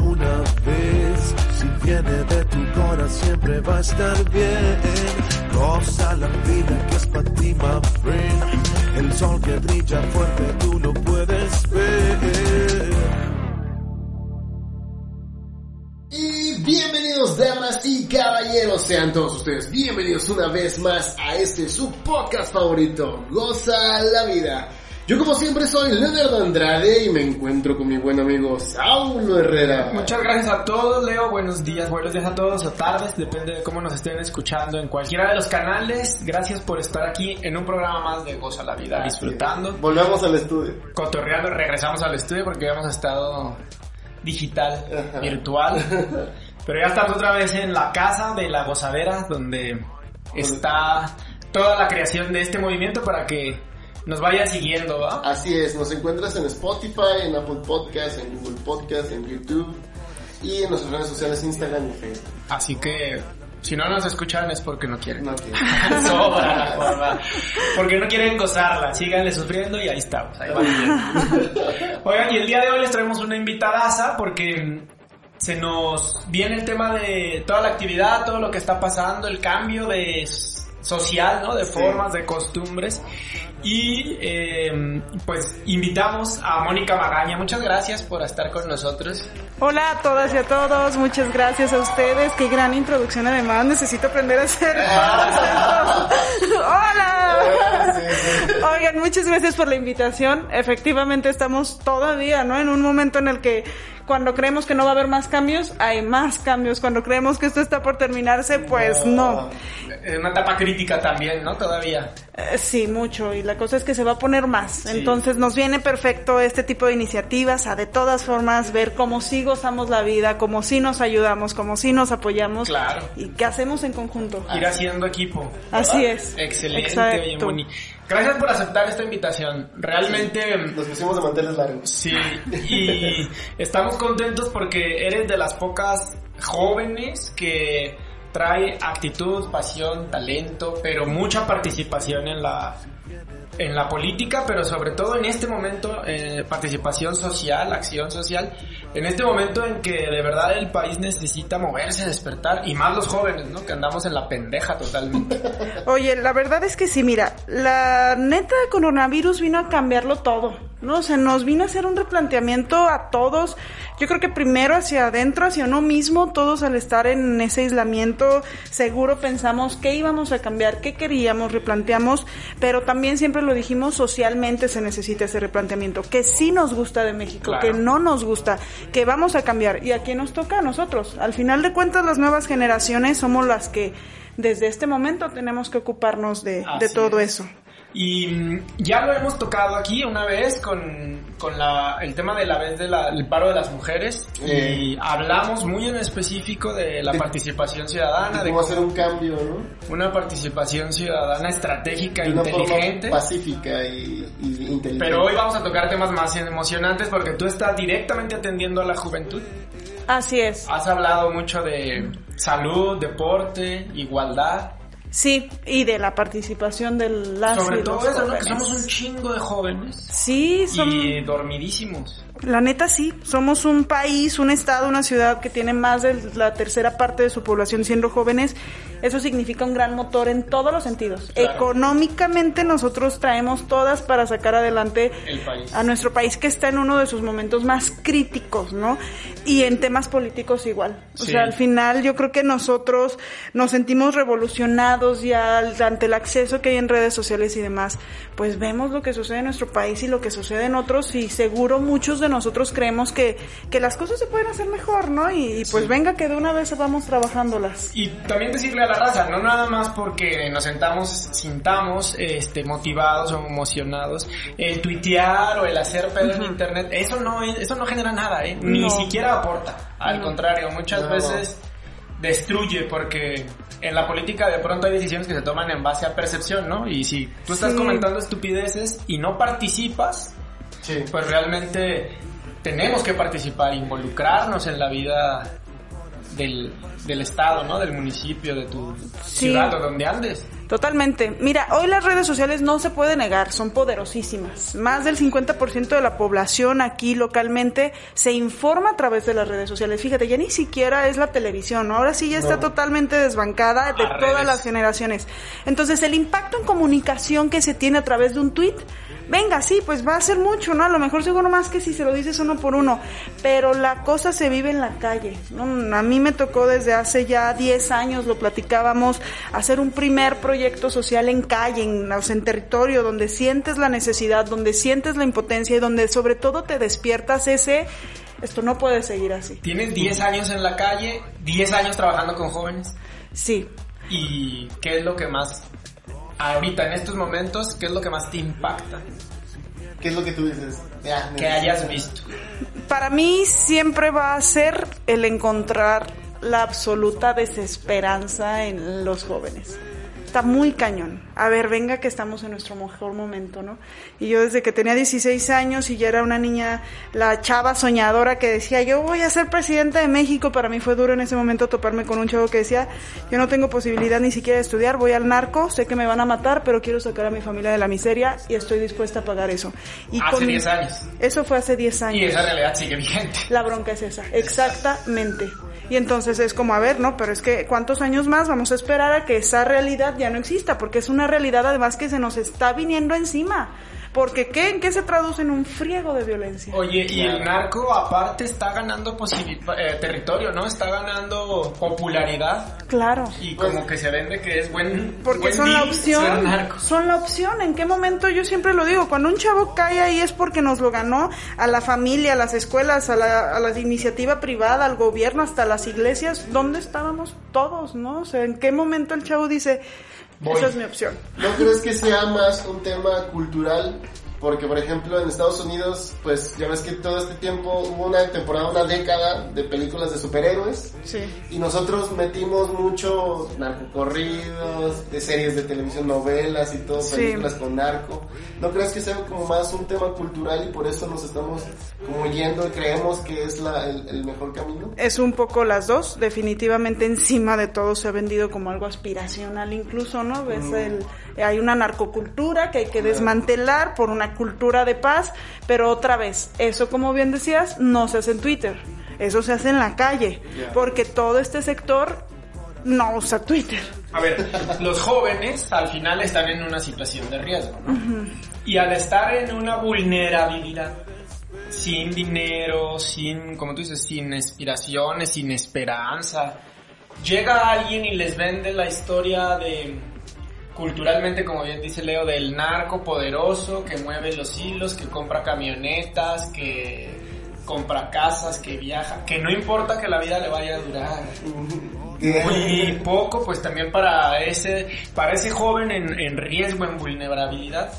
una vez. Si viene de tu corazón siempre va a estar bien. Goza la vida que es para ti, my friend. El sol que brilla fuerte tú lo puedes ver. Y bienvenidos damas y caballeros, sean todos ustedes bienvenidos una vez más a este su podcast favorito, Goza la Vida. Yo como siempre soy Leonardo Andrade y me encuentro con mi buen amigo Saulo Herrera. Muchas gracias a todos, Leo. Buenos días, buenos días a todos o tardes, depende de cómo nos estén escuchando en cualquiera de los canales. Gracias por estar aquí en un programa más de Goza la Vida, disfrutando, Volvemos al estudio. cotorreando. Regresamos al estudio porque habíamos estado digital, Ajá. virtual. Pero ya estamos otra vez en la casa de la gozadera, donde está toda la creación de este movimiento para que nos vayan siguiendo, ¿va? Así es, nos encuentras en Spotify, en Apple Podcast, en Google Podcast, en YouTube y en nuestras redes sociales Instagram y Facebook. Así que si no nos escuchan es porque no quieren. No, tío. Sobra la forma. Porque no quieren gozarla. Síganle sufriendo y ahí estamos. Ahí va bien. Oigan, y el día de hoy les traemos una invitadaza porque se nos viene el tema de toda la actividad, todo lo que está pasando, el cambio de social, ¿no? De Sí. formas, de costumbres. Y eh, pues invitamos a Mónica Magaña. Muchas gracias por estar con nosotros. Hola a todas y a todos, muchas gracias a ustedes, qué gran introducción además, necesito aprender a hacer Hola. Oigan, muchas gracias por la invitación. Efectivamente estamos todavía, ¿no? En un momento en el que cuando creemos que no va a haber más cambios, hay más cambios. Cuando creemos que esto está por terminarse, pues no. Es una etapa crítica también, ¿no? Todavía. Eh, Sí, mucho. Y la cosa es que se va a poner más. Sí. Entonces nos viene perfecto este tipo de iniciativas a de todas formas ver cómo sí gozamos la vida, cómo sí nos ayudamos, cómo sí nos apoyamos. Claro. Y qué hacemos en conjunto. Ir haciendo equipo. Así es. Excelente, Exacto. oye, Moni. Gracias por aceptar esta invitación. Realmente, Nos pusimos de manteles largos. sí, y estamos contentos porque eres de las pocas jóvenes que trae actitud, pasión, talento, pero mucha participación en la en la política, pero sobre todo en este momento eh, participación social, acción social, en este momento en que de verdad el país necesita moverse, despertar y más los jóvenes, ¿no? Que andamos en la pendeja totalmente. Oye, la verdad es que sí, mira, la neta de coronavirus vino a cambiarlo todo, ¿no? O sea, nos vino a hacer un replanteamiento a todos. Yo creo que primero hacia adentro, hacia uno mismo, todos al estar en ese aislamiento, seguro pensamos qué íbamos a cambiar, qué queríamos, replanteamos, pero también siempre lo dijimos, socialmente se necesita ese replanteamiento, que sí nos gusta de México, Claro. que no nos gusta, que vamos a cambiar. ¿Y a quién nos toca? A nosotros. Al final de cuentas, las nuevas generaciones somos las que desde este momento tenemos que ocuparnos de, de todo es. eso. Y mm, ya lo hemos tocado aquí una vez con, con la, el tema de la vez del paro de las mujeres Eh. y hablamos muy en específico de la De- participación ciudadana, de Cómo hacer un cambio, ¿no? una participación ciudadana estratégica, De una inteligente. forma pacífica y, y inteligente. Pero hoy vamos a tocar temas más emocionantes porque tú estás directamente atendiendo a la juventud. Así es. Has hablado mucho de salud, deporte, igualdad. Sí, y de la participación de las Sobre y todo los eso, ¿no? Que somos un chingo de jóvenes. Sí, son... Y dormidísimos. La neta sí, somos un país, un estado, una ciudad que tiene más de la tercera parte de su población siendo jóvenes. Eso significa un gran motor en todos los sentidos. Claro. Económicamente nosotros traemos todas para sacar adelante a nuestro país que está en uno de sus momentos más críticos, ¿no? Y en temas políticos igual. O Sí. sea, al final yo creo que nosotros nos sentimos revolucionados ya ante el acceso que hay en redes sociales y demás. Pues vemos lo que sucede en nuestro país y lo que sucede en otros y seguro muchos de nosotros creemos que, que las cosas se pueden hacer mejor, ¿no? Y, y pues Sí. venga que de una vez vamos trabajándolas. Y también decirle a la raza, no nada más porque nos sentamos, sintamos este, motivados o emocionados, el tuitear o el hacer pedo en internet, eso no, es- eso no genera nada, ¿eh? ni No. siquiera aporta. Al contrario, muchas No. veces destruye porque en la política de pronto hay decisiones que se toman en base a percepción, ¿no? Y si tú estás Sí. comentando estupideces y no participas, Sí. pues realmente tenemos que participar, involucrarnos en la vida del, del estado, ¿no? Del municipio, de tu Sí. ciudad o donde andes. Totalmente. Mira, hoy las redes sociales no se puede negar, son poderosísimas. Más del 50% de la población aquí localmente se informa a través de las redes sociales. Fíjate, ya ni siquiera es la televisión, ¿no? ahora sí ya está totalmente desbancada de Las todas redes. las generaciones. Entonces, el impacto en comunicación que se tiene a través de un tweet, venga, sí, pues va a ser mucho, ¿no? A lo mejor seguro más que si se lo dices uno por uno, pero la cosa se vive en la calle, ¿no? A mí me tocó desde hace ya 10 años, lo platicábamos, hacer un primer proyecto social en calle, en, o sea, en territorio, donde sientes la necesidad, donde sientes la impotencia y donde sobre todo te despiertas ese, esto no puede seguir así. Tienes 10 años en la calle, 10 años trabajando con jóvenes. Sí, ¿Y qué es lo que más, ahorita en estos momentos, qué es lo que más te impacta ¿Qué es lo que tú dices? Ya, que hayas visto? para mí siempre va a ser el encontrar la absoluta desesperanza en los jóvenes. Está muy cañón. A ver, venga que estamos en nuestro mejor momento, ¿no? Y yo desde que tenía 16 años y ya era una niña, la chava soñadora que decía, yo voy a ser presidenta de México, para mí fue duro en ese momento toparme con un chavo que decía, yo no tengo posibilidad ni siquiera de estudiar, voy al narco, sé que me van a matar, pero quiero sacar a mi familia de la miseria y estoy dispuesta a pagar eso. Y Hace 10 años. Eso fue hace 10 años. Y esa realidad sigue vigente. La bronca es esa, exactamente. Y entonces es como, a ver, ¿no? Pero es que, ¿cuántos años más vamos a esperar a que esa realidad ya no exista? Porque es una realidad además que se nos está viniendo encima. Porque, ¿qué? ¿En qué se traduce en un friego de violencia? Oye, y el narco aparte está ganando posibil- eh, territorio, ¿no? Está ganando popularidad Claro. y como que se vende que es buen Porque buen son la deal opción, narco. son la opción. ¿En qué momento? Yo siempre lo digo, cuando un chavo cae ahí es porque nos lo ganó a la familia, a las escuelas, a la, a la iniciativa privada, al gobierno, hasta las iglesias. ¿Dónde estábamos todos, no? O sea, ¿en qué momento el chavo dice, Voy. esa es mi opción? ¿No crees que sea más un tema cultural? Porque, por ejemplo, en Estados Unidos, pues ya ves que todo este tiempo hubo una temporada, una década de películas de superhéroes. Sí. Y nosotros metimos mucho narcocorridos, de series de televisión, novelas y todo, Sí. películas con narco. ¿No crees que sea como más un tema cultural y por eso nos estamos como yendo y creemos que es la, el, el mejor camino? Es un poco las dos, definitivamente encima de todo se ha vendido como algo aspiracional incluso, ¿no? Ves el, hay una narcocultura que hay que desmantelar por una cultura de paz, pero otra vez, eso como bien decías, no se hace en Twitter, eso se hace en la calle, porque todo este sector no usa Twitter. A ver, los jóvenes al final están en una situación de riesgo, ¿no? Y al estar en una vulnerabilidad, sin dinero, sin, como tú dices, sin aspiraciones, sin esperanza, llega alguien y les vende la historia de, culturalmente, como bien dice Leo, del narco poderoso que mueve los hilos, que compra camionetas, que compra casas, que viaja, que no importa que la vida le vaya a durar muy poco, pues también para ese, para ese joven en, en riesgo, en vulnerabilidad,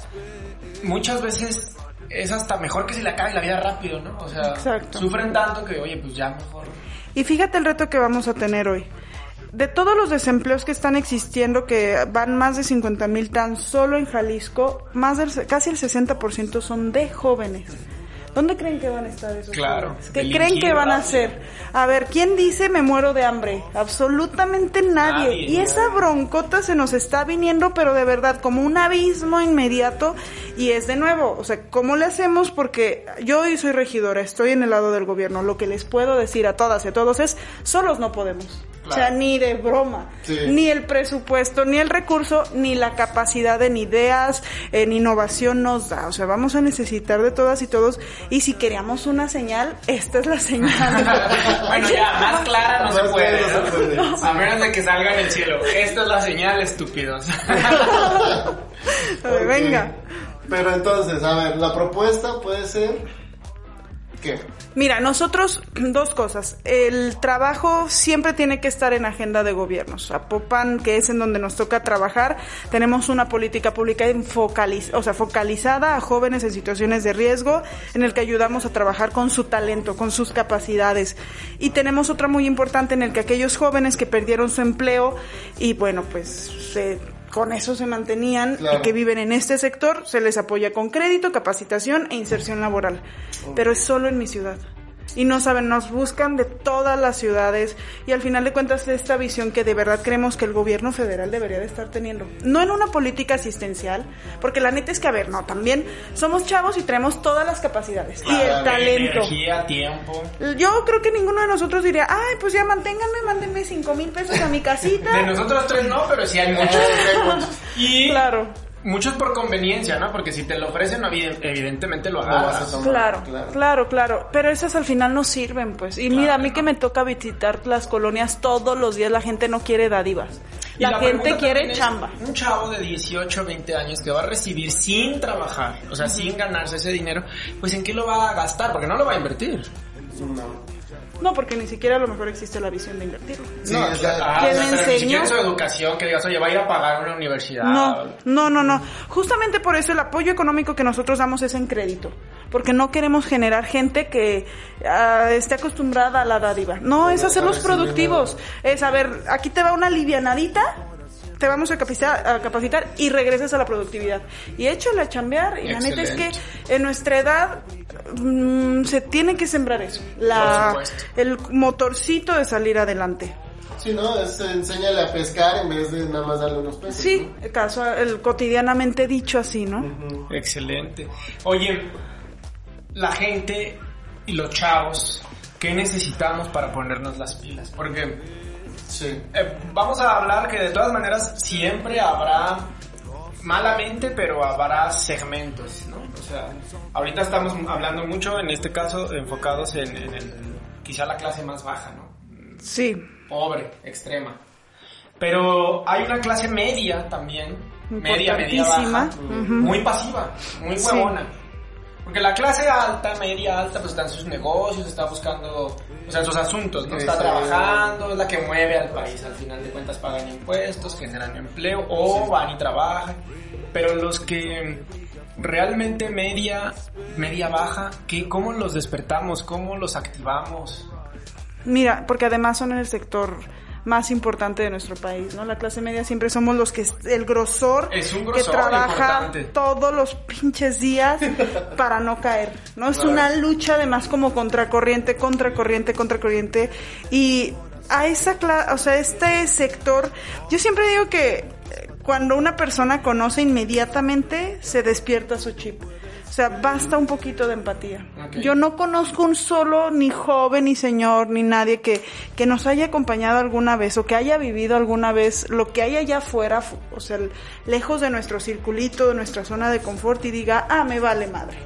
muchas veces es hasta mejor que se le acabe la vida rápido, ¿no? O sea, Exacto. sufren tanto que, oye, pues ya mejor. Y fíjate el reto que vamos a tener hoy. De todos los desempleos que están existiendo, que van más de 50 mil tan solo en Jalisco, más del, casi el 60% son de jóvenes. ¿Dónde creen que van a estar esos Claro, jóvenes? ¿Qué creen que van a hacer? A ver, ¿quién dice me muero de hambre? Absolutamente nadie. Nadie, y esa broncota se nos está viniendo, pero de verdad, como un abismo inmediato. Y es de nuevo, o sea, ¿cómo le hacemos? Porque yo hoy soy regidora, estoy en el lado del gobierno. Lo que les puedo decir a todas y a todos es, solos no podemos. O sea, ni de broma. Sí. Ni el presupuesto, ni el recurso, ni la capacidad en ideas, en innovación nos da. O sea, vamos a necesitar de todas y todos. Y si queríamos una señal, esta es la señal. bueno, ya, más clara no se puede. clara no se puede. ¿no? A menos de que salga en el cielo. Esta es la señal, estúpidos. A ver. Venga. Pero entonces, a ver, la propuesta puede ser... ¿Qué? Mira, nosotros, dos cosas. El trabajo siempre tiene que estar en agenda de gobiernos. A Popan, que es en donde nos toca trabajar, tenemos una política pública enfocaliz- o sea, focalizada a jóvenes en situaciones de riesgo, en el que ayudamos a trabajar con su talento, con sus capacidades. Y tenemos otra muy importante en el que aquellos jóvenes que perdieron su empleo y bueno, pues se- con eso se mantenían Claro. y que viven en este sector, se les apoya con crédito, capacitación e inserción laboral. Pero es solo en mi ciudad. Y no saben, nos buscan de todas las ciudades y al final de cuentas esta visión que de verdad creemos que el gobierno federal debería de estar teniendo. No en una política asistencial, porque la neta es que, a ver, no, también somos chavos y tenemos todas las capacidades y el talento. Energía, tiempo. Yo creo que ninguno de nosotros diría, ay, pues ya manténganme, mándenme cinco mil pesos a mi casita. De nosotros tres no, pero sí hay muchos. y Claro. Muchos por conveniencia, ¿no? Porque si te lo ofrecen, evi- evidentemente lo Lo vas a agarras. tomar. Claro, Claro. claro, claro, Pero esas al final no sirven, pues. Y mira, a mí que me toca visitar las colonias todos los días, la gente no quiere dádivas. Y La, gente quiere chamba. Un chavo de 18, 20 años que va a recibir sin trabajar, o sea, sin ganarse ese dinero, pues ¿en qué lo va a gastar? Porque no lo va a invertir. No. No, porque ni siquiera a lo mejor existe la visión de invertirlo. Sí, no, o sea, ah, su educación, que digas, oye, va a ir a pagar una universidad. No, no, no, no. Justamente por eso el apoyo económico que nosotros damos es en crédito. Porque no queremos generar gente que ah, esté acostumbrada a la dádiva. No, es hacerlos productivos. Es, a ver, aquí te va una livianadita, te vamos a capacitar, a capacitar y regresas a la productividad. Y échale a chambear. Y la neta es que en nuestra edad mm, se tiene que sembrar eso. La, Por supuesto. el motorcito de salir adelante. Sí, ¿no? Es enséñale a pescar en vez de nada más darle unos pesos. Sí, el caso, el cotidianamente dicho así, ¿no? ¿no? Excelente. Oye, la gente y los chavos, ¿qué necesitamos para ponernos las pilas? Porque Sí. eh, vamos a hablar que de todas maneras siempre habrá malamente, pero habrá segmentos, ¿no? O sea, ahorita estamos hablando mucho, en este caso, enfocados en, en el, quizá la clase más baja, ¿no? Sí, Pobre, extrema. Pero hay una clase media también, media, media baja, muy pasiva, muy Sí. Porque la clase alta, media alta, pues está en sus negocios, está buscando, o sea, en sus asuntos, ¿no? Está Sí. trabajando, es la que mueve al país. Al final de cuentas pagan impuestos, generan empleo o van y trabajan. Pero los que realmente media, media baja, ¿qué, ¿cómo los despertamos? ¿Cómo los activamos? Mira, porque además son el sector más importante de nuestro país, ¿no? La clase media siempre somos los que el grosor, Es un que grosor trabaja importante. todos los pinches días para no caer, ¿no? Es una lucha además como contracorriente, contracorriente, contracorriente y a esa clase, o sea, este sector, yo siempre digo que cuando una persona conoce inmediatamente se despierta su chip. O sea, basta un poquito de empatía. Yo no conozco un solo ni joven, ni señor, ni nadie que, que nos haya acompañado alguna vez o que haya vivido alguna vez lo que hay allá afuera, fu- o sea, lejos de nuestro circulito, de nuestra zona de confort y diga, ah, me vale madre.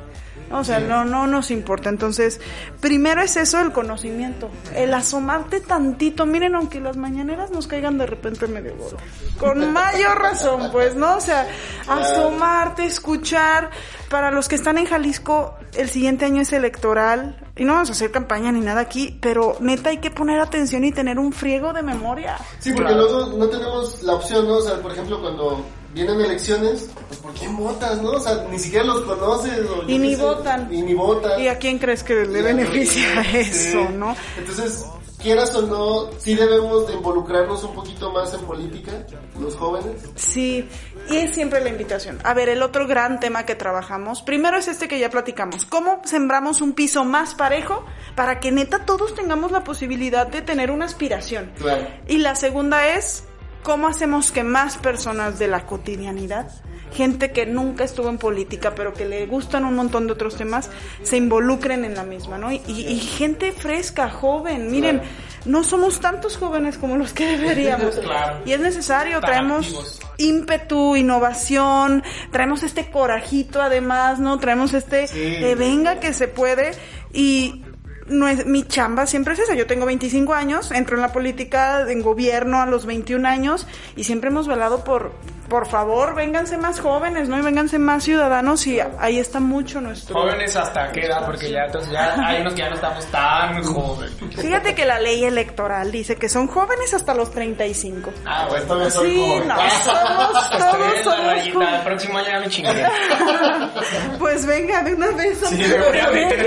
O sea, no, no nos importa. Entonces, primero es eso, el conocimiento. El asomarte tantito. Miren, aunque las mañaneras nos caigan de repente medio gordo. Con mayor razón, pues, ¿no? O sea, asomarte, escuchar. Para los que están en Jalisco, el siguiente año es electoral. Y no vamos a hacer campaña ni nada aquí, pero neta hay que poner atención y tener un friego de memoria. Sí, porque luego no tenemos la opción, ¿no? O sea, por ejemplo, cuando vienen elecciones, pues ¿por quién votas, no? O sea, ni siquiera los conoces. o Y ni sé, votan. Y ni votan. ¿Y a quién crees que le beneficia Sí. eso, no? Entonces, quieras o no, sí debemos de involucrarnos un poquito más en política, los jóvenes. Sí, y es siempre la invitación. A ver, el otro gran tema que trabajamos, primero es este que ya platicamos, cómo sembramos un piso más parejo para que neta todos tengamos la posibilidad de tener una aspiración. Claro. Y la segunda es cómo hacemos que más personas de la cotidianidad, gente que nunca estuvo en política, pero que le gustan un montón de otros temas, se involucren en la misma, ¿no? Y, y- y gente fresca, joven, miren, no somos tantos jóvenes como los que deberíamos. Claro. Y es necesario, Tan traemos activos. ímpetu, innovación, traemos este corajito además, ¿no? Traemos este Sí. de venga que se puede y no es, mi chamba siempre es esa. Yo tengo 25 años, entro en la política, en gobierno a los 21 años y siempre hemos velado por, por favor, vénganse más jóvenes, ¿no? Y vénganse más ciudadanos y ahí está mucho nuestro... Jóvenes hasta qué edad, porque ya, entonces ya hay unos que ya no estamos tan jóvenes. Fíjate que la ley electoral dice que son jóvenes hasta los 35. Ah, bueno. Todavía soy Sí, joven. no, somos, Estoy todos en la somos rayita, el jóvenes. próximo año ya me chingué. Pues venga, de una vez. Sí, de una vez.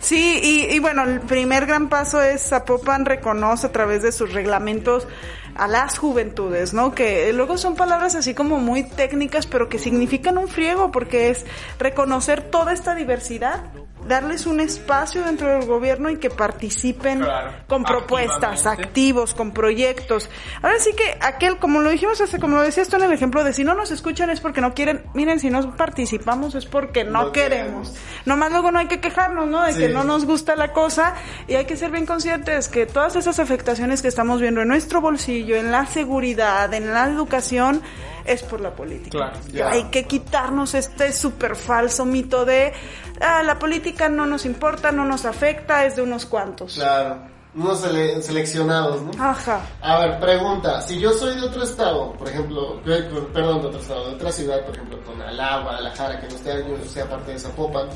Sí, y, y bueno, el primer gran paso es Zapopan reconoce a través de sus reglamentos a las juventudes, ¿no? Que luego son palabras así como muy técnicas, pero que significan un friego, porque es reconocer toda esta diversidad darles un espacio dentro del gobierno y que participen Claro, con propuestas, activos, con proyectos. Ahora sí que aquel, como lo dijimos hace, como lo decías tú en el ejemplo de si no nos escuchan es porque no quieren, miren, si no participamos es porque no, No queremos. queremos. Nomás luego no hay que quejarnos, ¿no? De Sí. que no nos gusta la cosa y hay que ser bien conscientes que todas esas afectaciones que estamos viendo en nuestro bolsillo, en la seguridad, en la educación, es por la política. Claro, ya. Hay que quitarnos este súper falso mito de ah, la política no nos importa, no nos afecta, es de unos cuantos. Claro, unos sele- seleccionados, ¿no? Ajá. A ver, pregunta, si yo soy de otro estado, por ejemplo, perdón, de otro estado, de otra ciudad, por ejemplo, Tonalá, Guadalajara, que no esté, yo sea parte de Zapopan,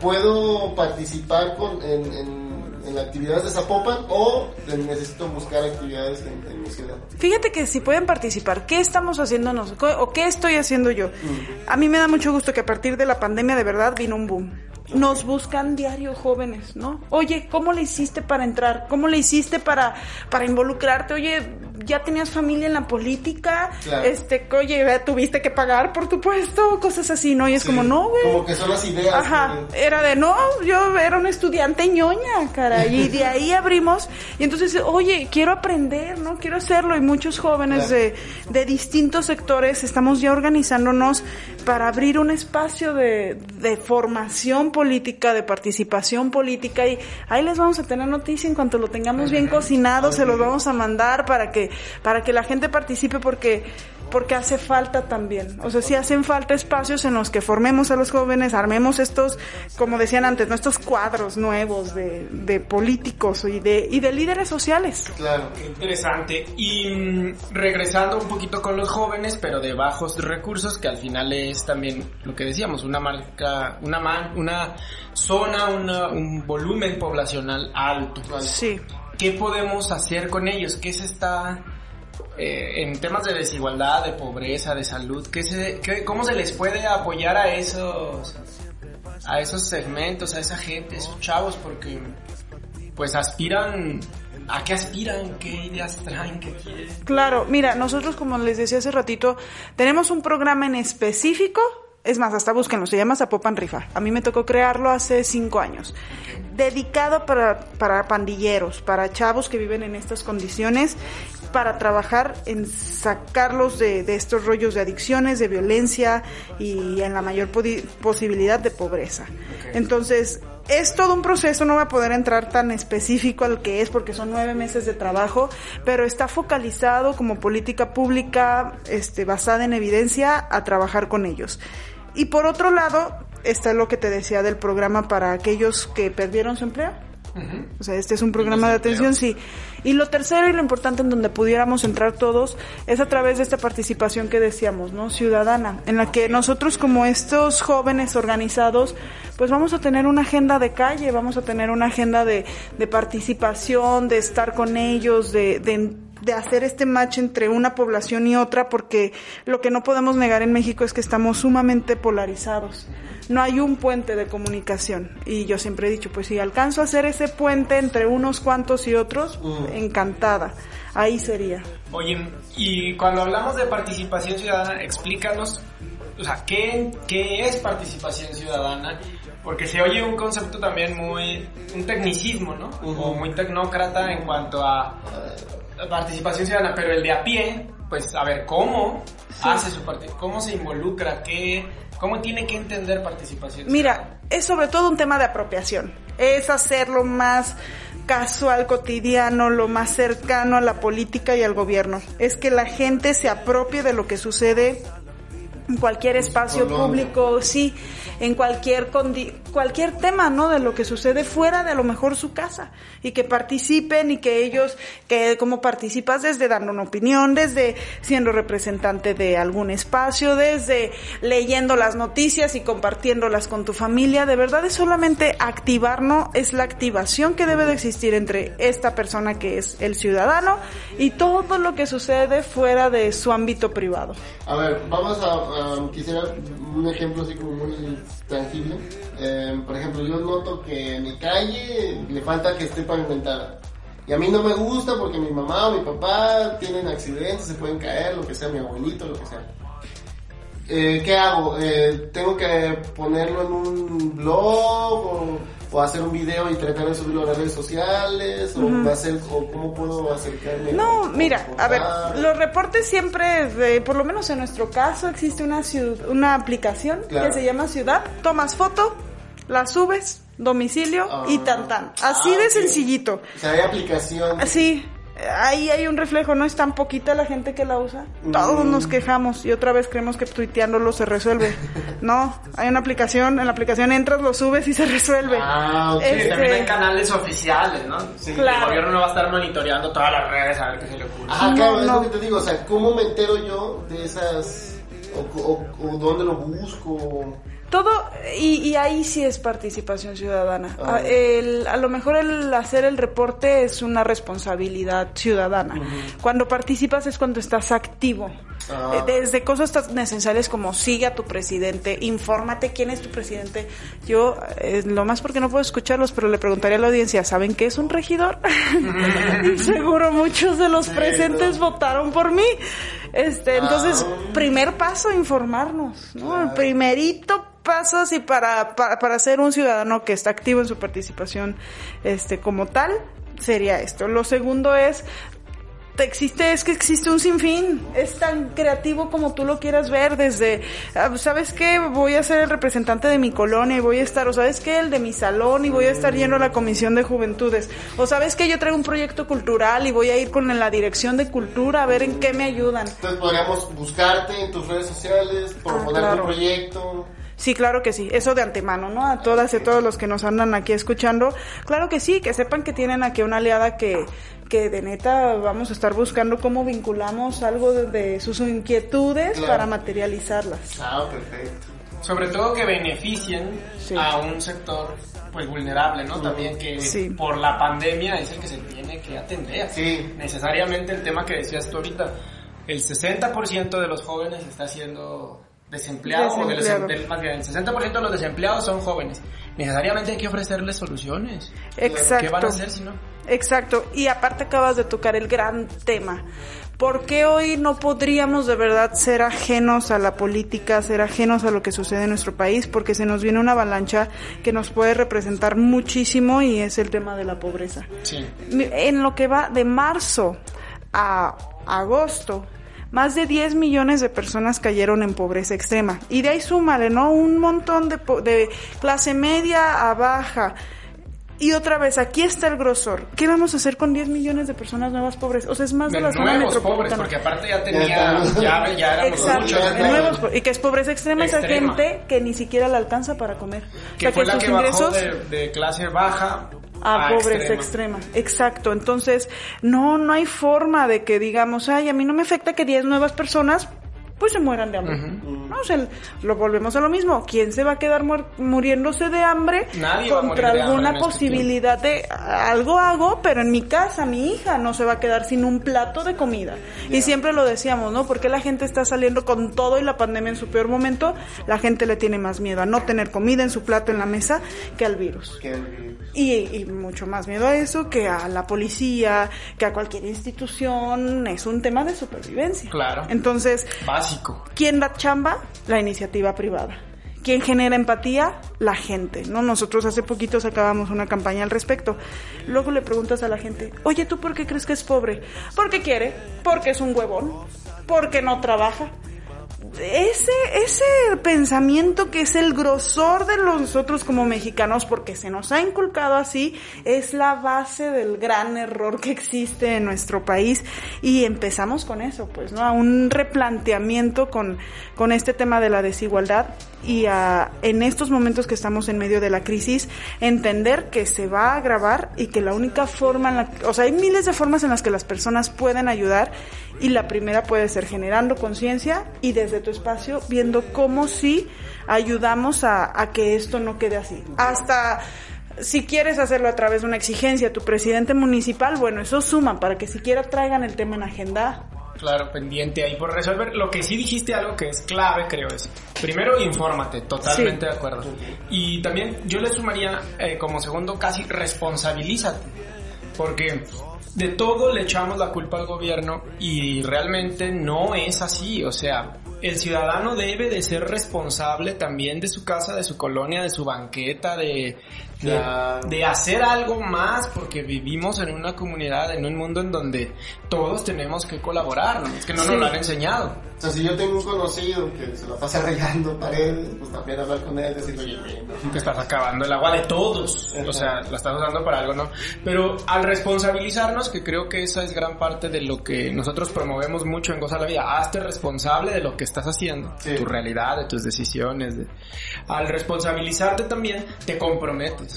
¿puedo participar con, en, en, en actividades de Zapopan o necesito buscar actividades en, en mi ciudad? Fíjate que si pueden participar, ¿qué estamos haciendo nosotros? ¿O qué estoy haciendo yo? A mí me da mucho gusto que a partir de la pandemia de verdad vino un boom. Nos buscan diario jóvenes, ¿no? Oye, ¿cómo le hiciste para entrar? ¿Cómo le hiciste para, para involucrarte? Oye, ¿ya tenías familia en la política? Claro. Este, oye, ¿tuviste que pagar por tu puesto? Cosas así, ¿no? Y es Sí, como, no, güey. Como que son las ideas. Ajá, que- era de no, yo era un estudiante ñoña, cara, y de ahí abrimos, y entonces, oye, quiero aprender, ¿no? Quiero hacerlo, y muchos jóvenes Claro. de, de distintos sectores estamos ya organizándonos para abrir un espacio de, de formación política, de participación política, y ahí les vamos a tener noticia en cuanto lo tengamos bien cocinado, se los vamos a mandar para que, para que la gente participe, porque porque hace falta también. O sea, sí hacen falta espacios en los que formemos a los jóvenes, armemos estos, como decían antes, ¿no? estos cuadros nuevos de, de políticos y de, y de líderes sociales. Claro. Qué interesante. Y mm, regresando un poquito con los jóvenes, pero de bajos recursos, que al final es también lo que decíamos, una marca, una man- una zona, una- un volumen poblacional alto. Sí. ¿Qué podemos hacer con ellos? ¿Qué se está eh, en temas de desigualdad, de pobreza, de salud? ¿qué se, qué- ¿Cómo se les puede apoyar a esos a esos segmentos, a esa gente, a esos chavos? Porque pues aspiran ¿A qué aspiran? ¿Qué ideas traen? ¿Qué quieren? Claro, mira, nosotros como les decía hace ratito, tenemos un programa en específico, es más, hasta búsquenlo, se llama Zapopan Rifa. A mí me tocó crearlo hace cinco años. Dedicado para, para pandilleros, para chavos que viven en estas condiciones, para trabajar en sacarlos de, de estos rollos de adicciones, de violencia y en la mayor posibilidad de pobreza. Entonces, es todo un proceso, no va a poder entrar tan específico al que es porque son nueve meses de trabajo, pero está focalizado como política pública este, basada en evidencia a trabajar con ellos. Y por otro lado, está lo que te decía del programa para aquellos que perdieron su empleo. O sea, este es un programa de atención, sí. Y lo tercero y lo importante en donde pudiéramos entrar todos es a través de esta participación que decíamos, ¿no? Ciudadana, en la que nosotros como estos jóvenes organizados, pues vamos a tener una agenda de calle, vamos a tener una agenda de, de participación, de estar con ellos, de, de, de hacer este match entre una población y otra, porque lo que no podemos negar en México es que estamos sumamente polarizados no hay un puente de comunicación. Y yo siempre he dicho, pues si alcanzo a hacer ese puente entre unos cuantos y otros, encantada. Ahí sería. Oye, y cuando hablamos de participación ciudadana, explícanos, o sea, ¿qué, qué es participación ciudadana? Porque se oye un concepto también muy, un tecnicismo, ¿no? O muy tecnócrata en cuanto a participación ciudadana, pero el de a pie, pues a ver, ¿cómo hace su parte? ¿Cómo se involucra? ¿Qué, ¿Cómo tiene que entender participación ciudadana? Mira, es sobre todo un tema de apropiación. Es hacerlo más casual, cotidiano, lo más cercano a la política y al gobierno. Es que la gente se apropie de lo que sucede en cualquier espacio Colombia. público, sí, en cualquier condi- cualquier tema, ¿no? De lo que sucede fuera de a lo mejor su casa y que participen y que ellos, que como participas desde dando una opinión, desde siendo representante de algún espacio, desde leyendo las noticias y compartiéndolas con tu familia, de verdad es solamente activarnos, es la activación que debe de existir entre esta persona que es el ciudadano y todo lo que sucede fuera de su ámbito privado. A ver, vamos a, quisiera un ejemplo así como muy tangible. Eh, por ejemplo, yo noto que mi calle le falta que esté pavimentada. Y a mí no me gusta porque mi mamá o mi papá tienen accidentes, se pueden caer, lo que sea, mi abuelito, lo que sea. Eh, ¿Qué hago? Eh, ¿Tengo que ponerlo en un blog o, o hacer un video y tratar de subirlo a las redes sociales? ¿O, hacer, o cómo puedo acercarme? No, o- mira, a ver, los reportes siempre, de- por lo menos en nuestro caso, existe una, ciu- una aplicación Claro. que se llama Ciudad. Tomas foto, la subes, domicilio y Ah. tan tan. Así Ah, de sencillito. O sea, hay aplicación. Así, ahí hay un reflejo, no es tan poquita la gente que la usa. Mm. Todos nos quejamos y otra vez creemos que tuiteándolo se resuelve. No, hay una aplicación, en la aplicación entras, lo subes y se resuelve. Ah, ok. Este- También hay canales oficiales, ¿no? Sí. Claro. El gobierno no va a estar monitoreando todas las redes a ver qué se le ocurre. No, claro, es lo que te digo, o sea, ¿cómo me entero yo de esas, o, o- o dónde lo busco? Todo, y, y ahí sí es participación ciudadana. Ah. A, el- a lo mejor el hacer el reporte es una responsabilidad ciudadana. Cuando participas es cuando estás activo. Ah. Eh, Desde cosas tan necesarias como sigue a tu presidente, infórmate quién es tu presidente. Yo, eh, lo más porque no puedo escucharlos, pero le preguntaría a la audiencia, ¿saben qué es un regidor? y seguro muchos de los Sí, presentes no. votaron por mí. Este, entonces, Ah. primer paso, informarnos, ¿no? El primerito paso así para, para, para ser un ciudadano que está activo en su participación, este, como tal, sería esto. Lo segundo es, existe, es que existe un sinfín, es tan creativo como tú lo quieras ver, desde, ah, ¿sabes qué? Voy a ser el representante de mi colonia y voy a estar, o ¿sabes qué? El de mi salón y voy a estar yendo a la comisión de juventudes, o ¿sabes qué? Yo traigo un proyecto cultural y voy a ir con la dirección de cultura a ver en qué me ayudan. Entonces podríamos buscarte en tus redes sociales, proponer claro. tu proyecto. Sí, claro que sí, eso de antemano, ¿no? A todas y a todos los que nos andan aquí escuchando, claro que sí, que sepan que tienen aquí una aliada que, que de neta vamos a estar buscando cómo vinculamos algo de, de sus inquietudes Claro. para materializarlas. Ah, perfecto. Sobre todo que beneficien Sí. a un sector pues vulnerable, ¿no? También que Sí. por la pandemia es el que se tiene que atender. Sí. Necesariamente el tema que decías tú ahorita, el 60% de los jóvenes está siendo desempleado, o de los- Desempleado. del- más bien, el 60% de los desempleados son jóvenes. Necesariamente hay que ofrecerles soluciones. Exacto. ¿Qué van a hacer si no? Exacto. Y aparte acabas de tocar el gran tema. ¿Por qué hoy no podríamos de verdad ser ajenos a la política, ser ajenos a lo que sucede en nuestro país? Porque se nos viene una avalancha que nos puede representar muchísimo y es el tema de la pobreza. Sí. En lo que va de marzo a agosto, más de 10 millones de personas cayeron en pobreza extrema. Y de ahí súmale, ¿no? Un montón de, po- de clase media a baja. Y otra vez, aquí está el grosor. ¿Qué vamos a hacer con 10 millones de personas nuevas pobres? O sea, es más de, De la zona nuevos pobres, metropolitana. porque aparte ya tenía, Ya ya, éramos Exacto, muchos. de nuevos y que es pobreza extrema, esa Extrema. gente que ni siquiera le alcanza para comer. O Que sea, fue la sus que bajó ingresos de, de clase baja a pobreza extrema. Exacto. Entonces, no, no hay forma de que digamos, ay, a mí no me afecta que 10 nuevas personas pues se mueran de hambre. No, o sea, lo volvemos a lo mismo. ¿Quién se va a quedar muer- muriéndose de hambre Nadie contra hambre alguna este posibilidad de algo hago, pero en mi casa mi hija no se va a quedar sin un plato de comida? Y siempre lo decíamos, ¿no? Porque la gente está saliendo con todo y la pandemia en su peor momento, la gente le tiene más miedo a no tener comida en su plato en la mesa que al virus. Que el- Y, y mucho más miedo a eso que a la policía, que a cualquier institución. Es un tema de supervivencia. Claro. Entonces, Básico. ¿Quién da chamba? La iniciativa privada. ¿Quién genera empatía? La gente, ¿no? Nosotros hace poquito sacábamos una campaña al respecto. Luego le preguntas a la gente, oye, ¿tú por qué crees que es pobre? Porque quiere, porque es un huevón, porque no trabaja. Ese, ese pensamiento que es el grosor de nosotros como mexicanos, porque se nos ha inculcado así, es la base del gran error que existe en nuestro país. Y empezamos con eso, pues, ¿no? A un replanteamiento con, con este tema de la desigualdad y a, en estos momentos que estamos en medio de la crisis, entender que se va a agravar y que la única forma, en la, o sea, hay miles de formas en las que las personas pueden ayudar y la primera puede ser generando conciencia y desde tu espacio viendo cómo sí ayudamos a, a que esto no quede así. Hasta si quieres hacerlo a través de una exigencia, tu presidente municipal, bueno, eso suma para que siquiera traigan el tema en agenda. Claro, pendiente ahí por resolver. Lo que sí dijiste algo que es clave, creo, es primero infórmate, totalmente Sí. de acuerdo. Y también yo le sumaría eh, como segundo casi responsabilízate. Porque de todo le echamos la culpa al gobierno y realmente no es así, o sea, el ciudadano debe de ser responsable también de su casa, de su colonia, de su banqueta, de, de, de, hacer algo más porque vivimos en una comunidad, en un mundo en donde todos tenemos que colaborar, ¿no? es que no Sí. nos lo han enseñado. O sea, si yo tengo un conocido que se la pasa rayando paredes, pues también hablar con él, decirle, oye, no. Te estás acabando el agua de todos, o sea, la estás usando para algo, ¿no? Pero al responsabilizarnos, que creo que esa es gran parte de lo que nosotros promovemos mucho en Goza la Vida, hazte responsable de lo que estás haciendo, Sí. tu realidad, de tus decisiones. de- Al responsabilizarte también, te comprometes.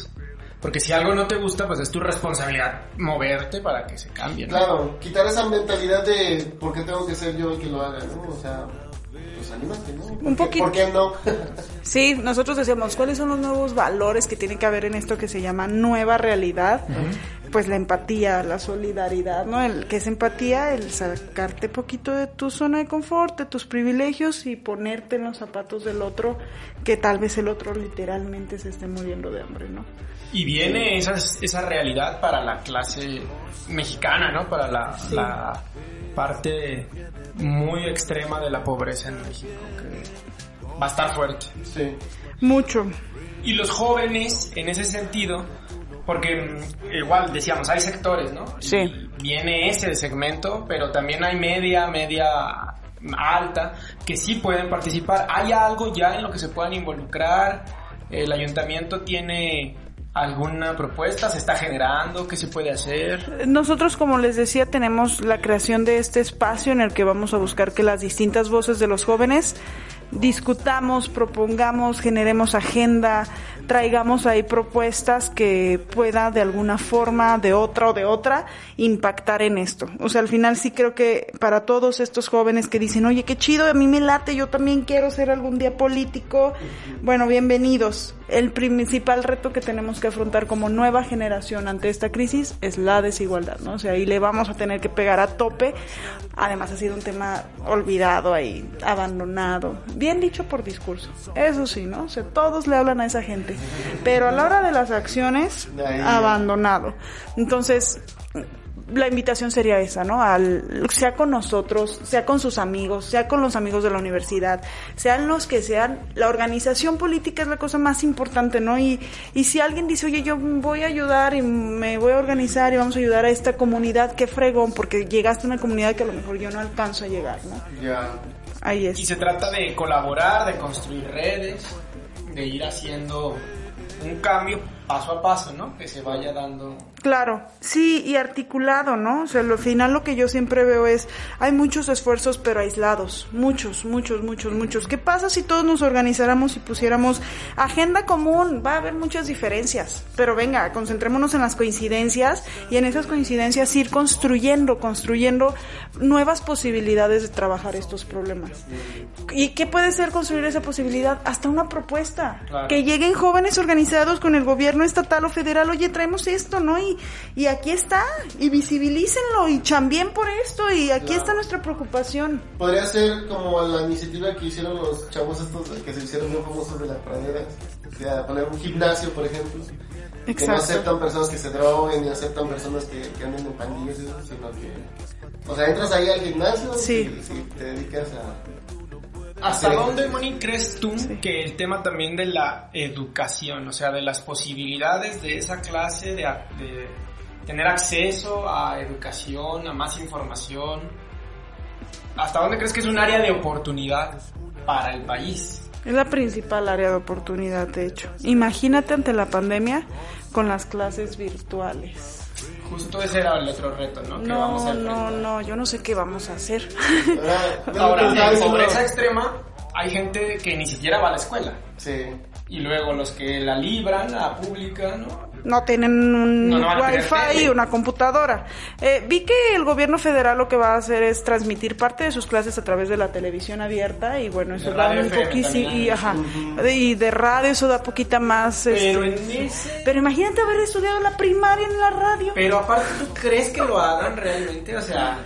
Porque si algo no te gusta, pues es tu responsabilidad moverte para que se cambie, ¿no? Claro, quitar esa mentalidad de por qué tengo que ser yo el que lo haga, ¿no? O sea, pues anímate, ¿no? ¿Por Un poquito. ¿Por qué no? Sí, nosotros decíamos, ¿cuáles son los nuevos valores que tiene que haber en esto que se llama nueva realidad? Pues la empatía, la solidaridad, ¿no? El que es empatía, el sacarte poquito de tu zona de confort, de tus privilegios y ponerte en los zapatos del otro, que tal vez el otro literalmente se esté muriendo de hambre, ¿no? Y viene esa, esa realidad para la clase mexicana, ¿no? Para la, Sí. la parte muy extrema de la pobreza en México, que va a estar fuerte. Sí. Mucho. Y los jóvenes, en ese sentido, porque mm, igual decíamos, hay sectores, ¿no? Sí. Y viene ese segmento, pero también hay media, media alta, que sí pueden participar. ¿Hay algo ya en lo que se puedan involucrar? ¿El ayuntamiento tiene alguna propuesta? ¿Se está generando? ¿Qué se puede hacer? Nosotros, como les decía, tenemos la creación de este espacio en el que vamos a buscar que las distintas voces de los jóvenes discutamos, propongamos, generemos agenda, traigamos ahí propuestas que pueda de alguna forma, de otra o de otra, impactar en esto. O sea, al final sí creo que para todos estos jóvenes que dicen, oye, qué chido, a mí me late, yo también quiero ser algún día político, bueno, bienvenidos. El principal reto que tenemos que afrontar como nueva generación ante esta crisis es la desigualdad, ¿no? O sea, ahí le vamos a tener que pegar a tope. Además ha sido un tema olvidado ahí, abandonado, bien dicho por discurso. Eso sí, ¿no? O sea, todos le hablan a esa gente, pero a la hora de las acciones, abandonado. Entonces, la invitación sería esa, ¿no? Al, sea con nosotros, sea con sus amigos, sea con los amigos de la universidad, sean los que sean, la organización política es la cosa más importante, ¿no? Y, y si alguien dice, oye, yo voy a ayudar y me voy a organizar y vamos a ayudar a esta comunidad, qué fregón, porque llegaste a una comunidad que a lo mejor yo no alcanzo a llegar, ¿no? Ya. Ahí Y es. se trata de colaborar, de construir redes, de ir haciendo un cambio paso a paso, ¿no? Que se vaya dando Claro, sí, y articulado, ¿no? O sea, al final lo que yo siempre veo es, hay muchos esfuerzos pero aislados, muchos, muchos, muchos, muchos. ¿Qué pasa si todos nos organizáramos y pusiéramos agenda común? Va a haber muchas diferencias, pero venga, concentrémonos en las coincidencias y en esas coincidencias ir construyendo, construyendo nuevas posibilidades de trabajar estos problemas. ¿Y qué puede ser construir esa posibilidad? Hasta una propuesta. Claro. Que lleguen jóvenes organizados con el gobierno estatal o federal, oye, traemos esto, ¿no? Y, y aquí está, y visibilícenlo, y chambien por esto, y aquí Claro. está nuestra preocupación. Podría ser como la iniciativa que hicieron los chavos estos que se hicieron muy famosos de la pradera. O sea, poner un gimnasio, por ejemplo. Que no Exacto. aceptan personas que se droguen, ni aceptan personas que, que anden en pandillas, sino que... O sea, entras ahí al gimnasio Sí. y, y te dedicas a... ¿Hasta dónde. Moni, crees tú Sí. que el tema también de la educación, o sea, de las posibilidades de esa clase de tener acceso a educación, a más información, ¿hasta dónde crees que es un área de oportunidad para el país? Es la principal área de oportunidad, de hecho. Imagínate ante la pandemia con las clases virtuales. Justo ese era el otro reto, ¿no? Que No, vamos a no, no, yo no sé qué vamos a hacer. Ahora, yo Ahora, que en pobreza extrema hay gente que ni siquiera va a la escuela. Sí. Y luego los que la libran, la pública, ¿no? No tienen un No, no wifi y una computadora. Eh, vi que el gobierno federal lo que va a hacer es transmitir parte de sus clases a través de la televisión abierta y bueno, eso De da un poquito y ajá, y de radio eso da poquita más Pero este, en ese... pero imagínate haber estudiado la primaria en la radio. Pero aparte, ¿tú crees que lo hagan realmente? O sea,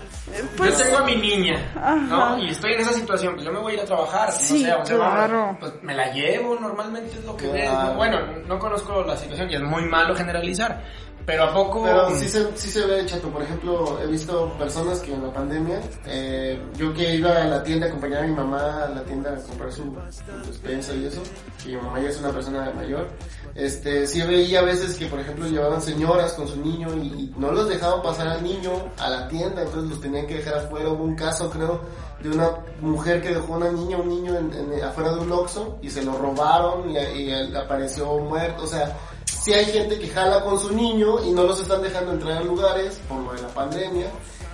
Pues- yo tengo a mi niña, ¿no? Ajá. Y estoy en esa situación, pues yo me voy a ir a trabajar, Sí, no sé, o sea, claro. pues me la llevo, normalmente es lo que ves. Claro. ¿no? Bueno, no conozco la situación y es muy malo generalizar, Pero a poco... Pero sí se, sí se ve, chato. Por ejemplo, he visto personas que en la pandemia, eh, yo que iba a la tienda a acompañar a mi mamá a la tienda a comprar su, su despensa y eso, y mi mamá ya es una persona mayor, este, sí veía a veces que, por ejemplo, llevaban señoras con su niño y, y no los dejaban pasar al niño a la tienda, entonces los tenían que dejar afuera. Hubo un caso, creo, de una mujer que dejó una niña, un niño en, en- afuera de un Oxxo y se lo robaron y, y él apareció muerto, o sea, sí hay gente que jala con su niño y no los están dejando entrar a lugares por lo de la pandemia.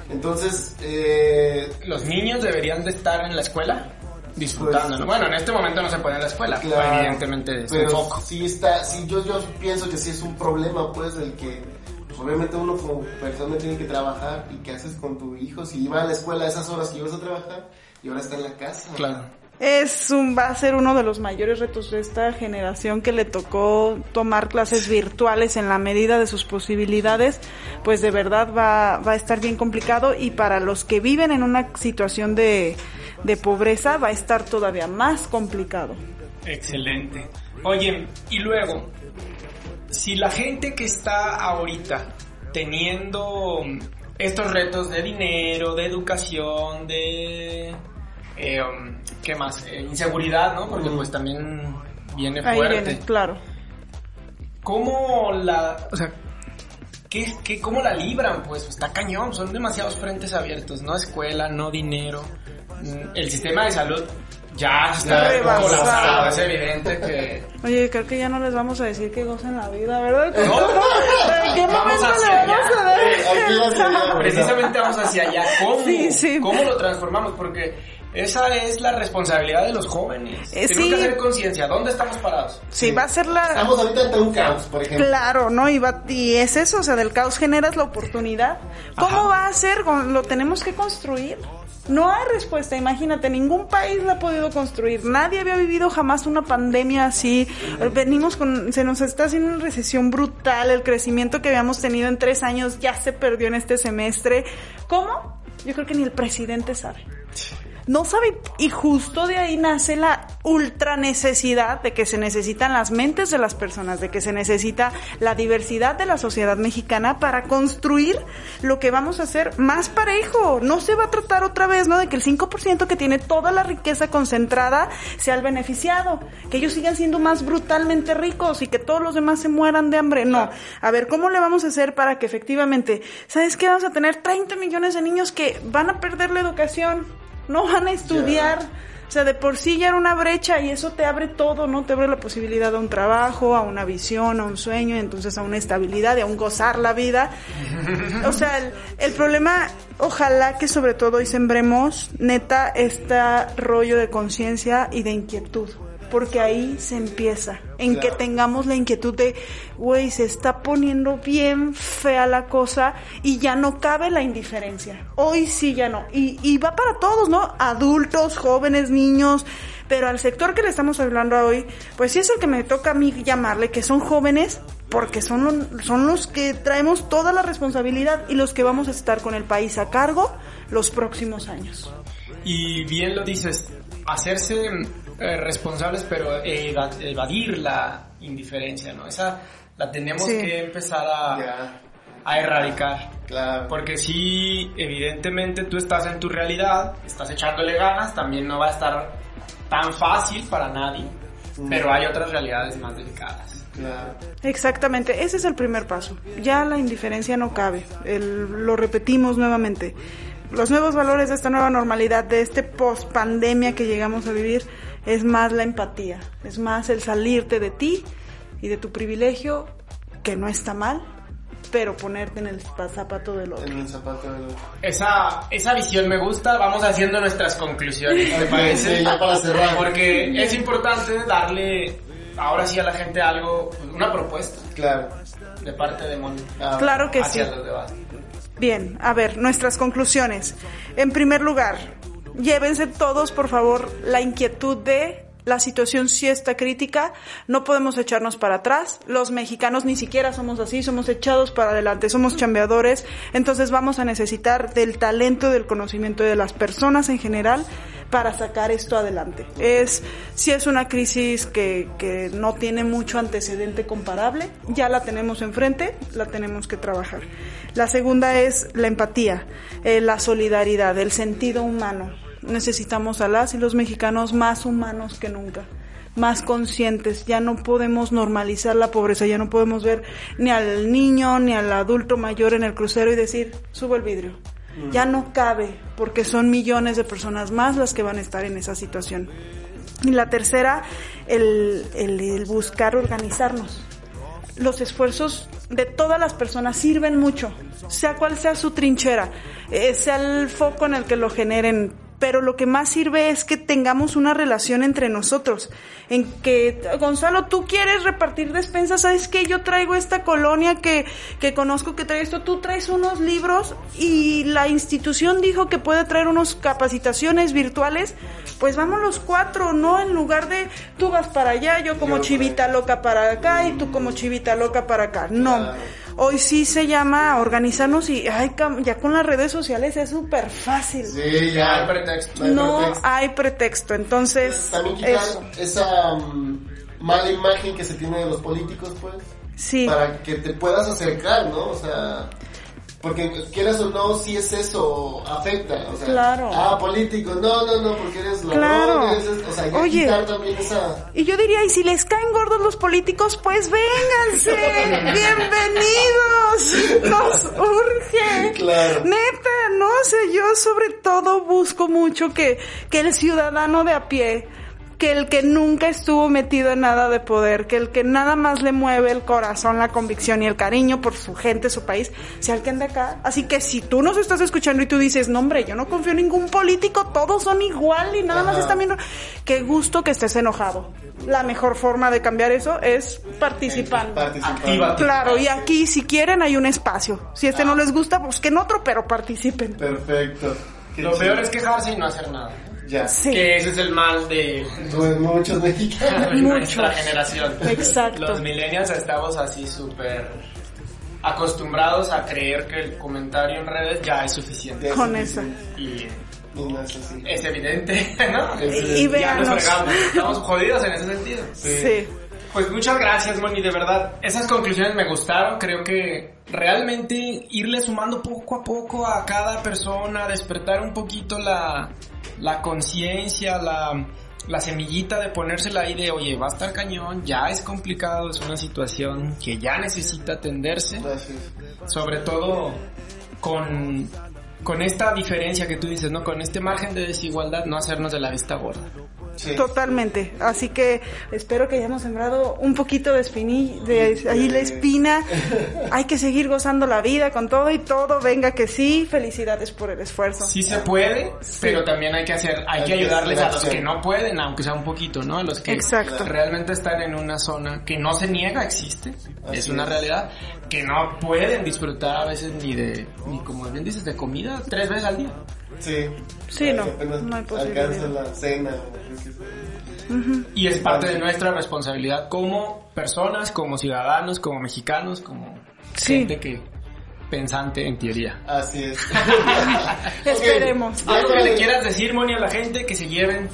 Entonces, eh, Los niños deberían de estar en la escuela disfrutando. Pues, ¿no? Bueno, en este momento no se puede en la escuela, claro, evidentemente es un pero foco. sí está, sí, yo, yo pienso que sí es un problema, pues, el que, pues, obviamente uno como persona tiene que trabajar y qué haces con tu hijo si iba a la escuela a esas horas que ibas a trabajar y ahora está en la casa. Claro. Es un, va a ser uno de los mayores retos de esta generación que le tocó tomar clases virtuales en la medida de sus posibilidades, pues de verdad va, va a estar bien complicado y para los que viven en una situación de, de pobreza va a estar todavía más complicado. Excelente. Oye, y luego, si la gente que está ahorita teniendo estos retos de dinero, de educación, de... eh, um, ¿Qué más? Eh, inseguridad, ¿no? Porque pues también viene Ahí fuerte. viene, claro. ¿Cómo la... O sea, ¿qué, qué, ¿cómo la libran? Pues está cañón, son demasiados frentes abiertos, no escuela, no dinero. Mm, El sistema de salud ya está colapsado, es evidente que... Oye, creo que ya no les vamos a decir que gocen la vida, ¿verdad? No. ¿En qué Vamos momento le vamos a. Eh, dar? Precisamente vamos hacia allá. ¿Cómo? Sí, sí. ¿Cómo lo transformamos? Porque esa es la responsabilidad de los jóvenes. Eh, Tenemos sí. que hacer conciencia. ¿Dónde estamos parados? Sí, va a ser la... Estamos ahorita ante un caos, por ejemplo. Claro, ¿no? Y, va- y es eso, o sea, del caos generas la oportunidad. ¿Cómo Ajá. va a ser? Lo tenemos que construir. No hay respuesta, imagínate, ningún país la ha podido construir. Nadie había vivido jamás una pandemia así. Venimos con, se nos está haciendo una recesión brutal. El crecimiento que habíamos tenido en tres años ya se perdió en este semestre. ¿Cómo? Yo creo que ni el presidente sabe. No sabe, y justo de ahí nace la ultra necesidad de que se necesitan las mentes de las personas, de que se necesita la diversidad de la sociedad mexicana para construir lo que vamos a hacer más parejo. No se va a tratar otra vez, ¿no? De que el 5% que tiene toda la riqueza concentrada sea el beneficiado, que ellos sigan siendo más brutalmente ricos y que todos los demás se mueran de hambre. No. A ver, ¿cómo le vamos a hacer para que efectivamente, ¿sabes qué? Vamos a tener 30 millones de niños que van a perder la educación no van a estudiar. O sea, de por sí ya era una brecha y eso te abre todo, ¿no? Te abre la posibilidad a un trabajo, a una visión, a un sueño, y entonces a una estabilidad y a un gozar la vida. O sea, el, el problema, ojalá que sobre todo hoy sembremos, neta, este rollo de conciencia y de inquietud. Porque ahí se empieza, en que tengamos la inquietud de, güey, se está poniendo bien fea la cosa y ya no cabe la indiferencia. Hoy sí ya no. Y, y va para todos, ¿no? Adultos, jóvenes, niños. Pero al sector que le estamos hablando hoy, pues sí es el que me toca a mí llamarle, que son jóvenes, porque son, son los que traemos toda la responsabilidad y los que vamos a estar con el país a cargo los próximos años. Y bien lo dices, hacerse eh, responsables pero eva- evadir la indiferencia, ¿no? Esa la tenemos Sí. que empezar a, erradicar. claro. Porque si evidentemente tú estás en tu realidad, estás echándole ganas, también no va a estar tan fácil para nadie, pero hay otras realidades más delicadas. Claro. Exactamente, ese es el primer paso. Ya la indiferencia no cabe. El- lo repetimos nuevamente. Los nuevos valores de esta nueva normalidad, de este post pandemia que llegamos a vivir, es más la empatía, es más el salirte de ti y de tu privilegio, que no está mal, pero ponerte en el zapato del otro. En el zapato del otro. Esa, esa visión me gusta, vamos haciendo nuestras conclusiones, ¿te parece? Sí, ya para cerrar. Porque es importante darle ahora sí a la gente algo, una propuesta Claro. de parte de Moni Ah, Claro que sí. hacia los debates. Bien, a ver, nuestras conclusiones. En primer lugar, llévense todos, por favor, la inquietud de la situación sí está crítica, no podemos echarnos para atrás, los mexicanos ni siquiera somos así, somos echados para adelante, somos chambeadores, entonces vamos a necesitar del talento, del conocimiento de las personas en general para sacar esto adelante. Es, si es una crisis que, que no tiene mucho antecedente comparable, ya la tenemos enfrente, la tenemos que trabajar. La segunda es la empatía, eh, la solidaridad, el sentido humano. Necesitamos a las y los mexicanos más humanos que nunca más conscientes, ya no podemos normalizar la pobreza, ya no podemos ver ni al niño ni al adulto mayor en el crucero y decir, subo el vidrio. Ya no cabe, porque son millones de personas más las que van a estar en esa situación. Y la tercera, el, el, el buscar organizarnos. Los esfuerzos de todas las personas sirven mucho, sea cual sea su trinchera, eh, sea el foco en el que lo generen, pero lo que más sirve es que tengamos una relación entre nosotros, en que, Gonzalo, tú quieres repartir despensas, ¿sabes qué? Yo traigo esta colonia que, que conozco que trae esto, tú traes unos libros y la institución dijo que puede traer unos capacitaciones virtuales, pues vamos los cuatro, ¿no? En lugar de tú vas para allá, yo como chivita loca para acá y tú como chivita loca para acá, no. Hoy sí se llama organizarnos y ay, ya con las redes sociales es súper fácil. Sí, ya hay pretexto. No hay pretexto, entonces... También quitar esa um, mala imagen que se tiene de los políticos, pues. Sí. Para que te puedas acercar, ¿no? O sea... Porque quieras o no, si es eso, afecta. O sea, Claro. Ah, político, no, no, no, porque eres ladrón, Claro. eres, o sea, ya Oye. quitar también esa... Y yo diría, y si les caen gordos los políticos, pues vénganse, bienvenidos, nos urge. Claro. Neta, no sé, yo sobre todo busco mucho que, que el ciudadano de a pie, que el que nunca estuvo metido en nada de poder, que el que nada más le mueve el corazón, la convicción y el cariño por su gente, su país, sea el que ande acá. Así que si tú nos estás escuchando y tú dices, no hombre, yo no confío en ningún político, todos son igual y nada más están viendo, qué gusto que estés enojado. La mejor forma de cambiar eso es participando. Participar. Claro, y aquí si quieren hay un espacio. Si este no les gusta, busquen otro, pero participen. Perfecto. Qué Lo chido. peor es quejarse y no hacer nada. Ya. Sí. Que ese es el mal de Pues muchos mexicanos. de nuestra generación. Exacto. Los millennials estamos así súper acostumbrados a creer que el comentario en redes ya es suficiente. Ya. Con sí, esa. Y Y no es así. es evidente, ¿no? Es- Y Ya nos véanos. fregamos. Estamos jodidos en ese sentido. Sí. Pues muchas gracias, Moni, de verdad. Esas conclusiones me gustaron. Creo que realmente irle sumando poco a poco a cada persona, despertar un poquito la, la conciencia, la, la semillita de ponérsela ahí de, oye, va a estar cañón, ya es complicado, es una situación que ya necesita atenderse. Sobre todo con, con esta diferencia que tú dices, ¿no? Con este margen de desigualdad, no hacernos de la vista gorda. Sí. Totalmente. Así que espero que hayamos sembrado un poquito de espiní, de ahí la espina. Hay que seguir gozando la vida con todo y todo. Venga que sí. Felicidades por el esfuerzo. Sí se puede, pero también hay que hacer, hay, Hay que ayudarles a los que no pueden, aunque sea un poquito, ¿no? A los que Exacto. realmente están en una zona que no se niega, existe, Así es una es. realidad, que no pueden disfrutar a veces ni de, ni como bien dices, de comida tres veces al día. Sí. Sí, no, no hay posibilidad. Alcanza la cena. Y es parte de nuestra responsabilidad como personas, como ciudadanos, como mexicanos, como Sí. gente que pensante en teoría. Así es. Esperemos. Algo que le quieras decir, Moni, a la gente que se lleven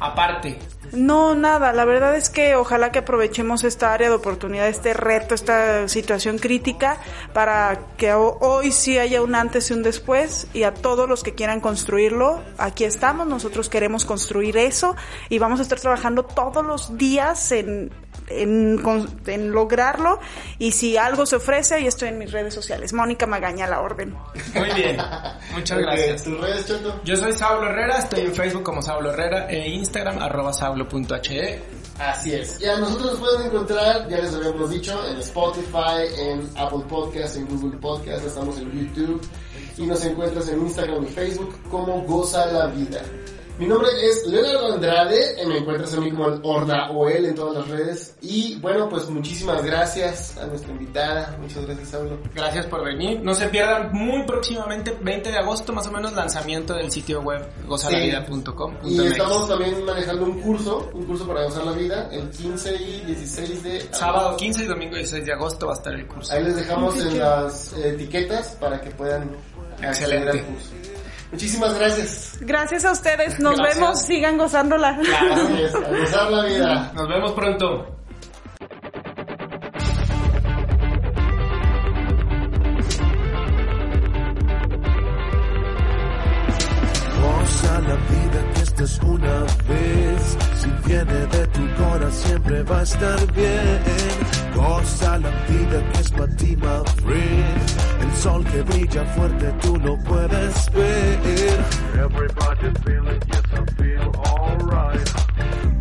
aparte. No, nada. La verdad es que ojalá que aprovechemos esta área de oportunidad, este reto, esta situación crítica para que ho- hoy sí haya un antes y un después y a todos los que quieran construirlo, aquí estamos. Nosotros queremos construir eso y vamos a estar trabajando todos los días en, en, con- en lograrlo. Y si algo se ofrece, ahí estoy en mis redes sociales. Mónica Magaña, a la orden. Muy bien, muchas Ok, gracias. ¿Tus redes, Choto? Yo soy Saulo Herrera, estoy en Facebook como Saulo Herrera e Instagram arroba saulo.he. Así es. Ya nosotros nos pueden encontrar, ya les habíamos dicho, en Spotify, en Apple Podcast, en Google Podcast, estamos en YouTube y nos encuentras en Instagram y Facebook como Goza la Vida. Mi nombre es Leonardo Andrade, y me encuentras a mí como el Horda o él en todas las redes. Y bueno, pues muchísimas gracias a nuestra invitada. Muchas gracias, Saulo. Gracias por venir. No se pierdan muy próximamente, 20 de agosto más o menos, lanzamiento del sitio web gozalavida.com. Y estamos también manejando un curso, un curso para gozar la vida, el 15 y 16 de agosto. Sábado 15 y domingo 16 de agosto va a estar el curso. Ahí les dejamos en las etiquetas para que puedan acceder al curso. Muchísimas gracias. Gracias a ustedes. Nos Gracias. vemos. Sigan gozándola. Es, a gozar la vida. Nos vemos pronto. Goza la vida que esta es una vez. Viene de tu corazón siempre va a estar bien. Goza la vida que es para ti, my friend. El sol que brilla fuerte tú lo puedes ver. Everybody feeling, yes I feel alright.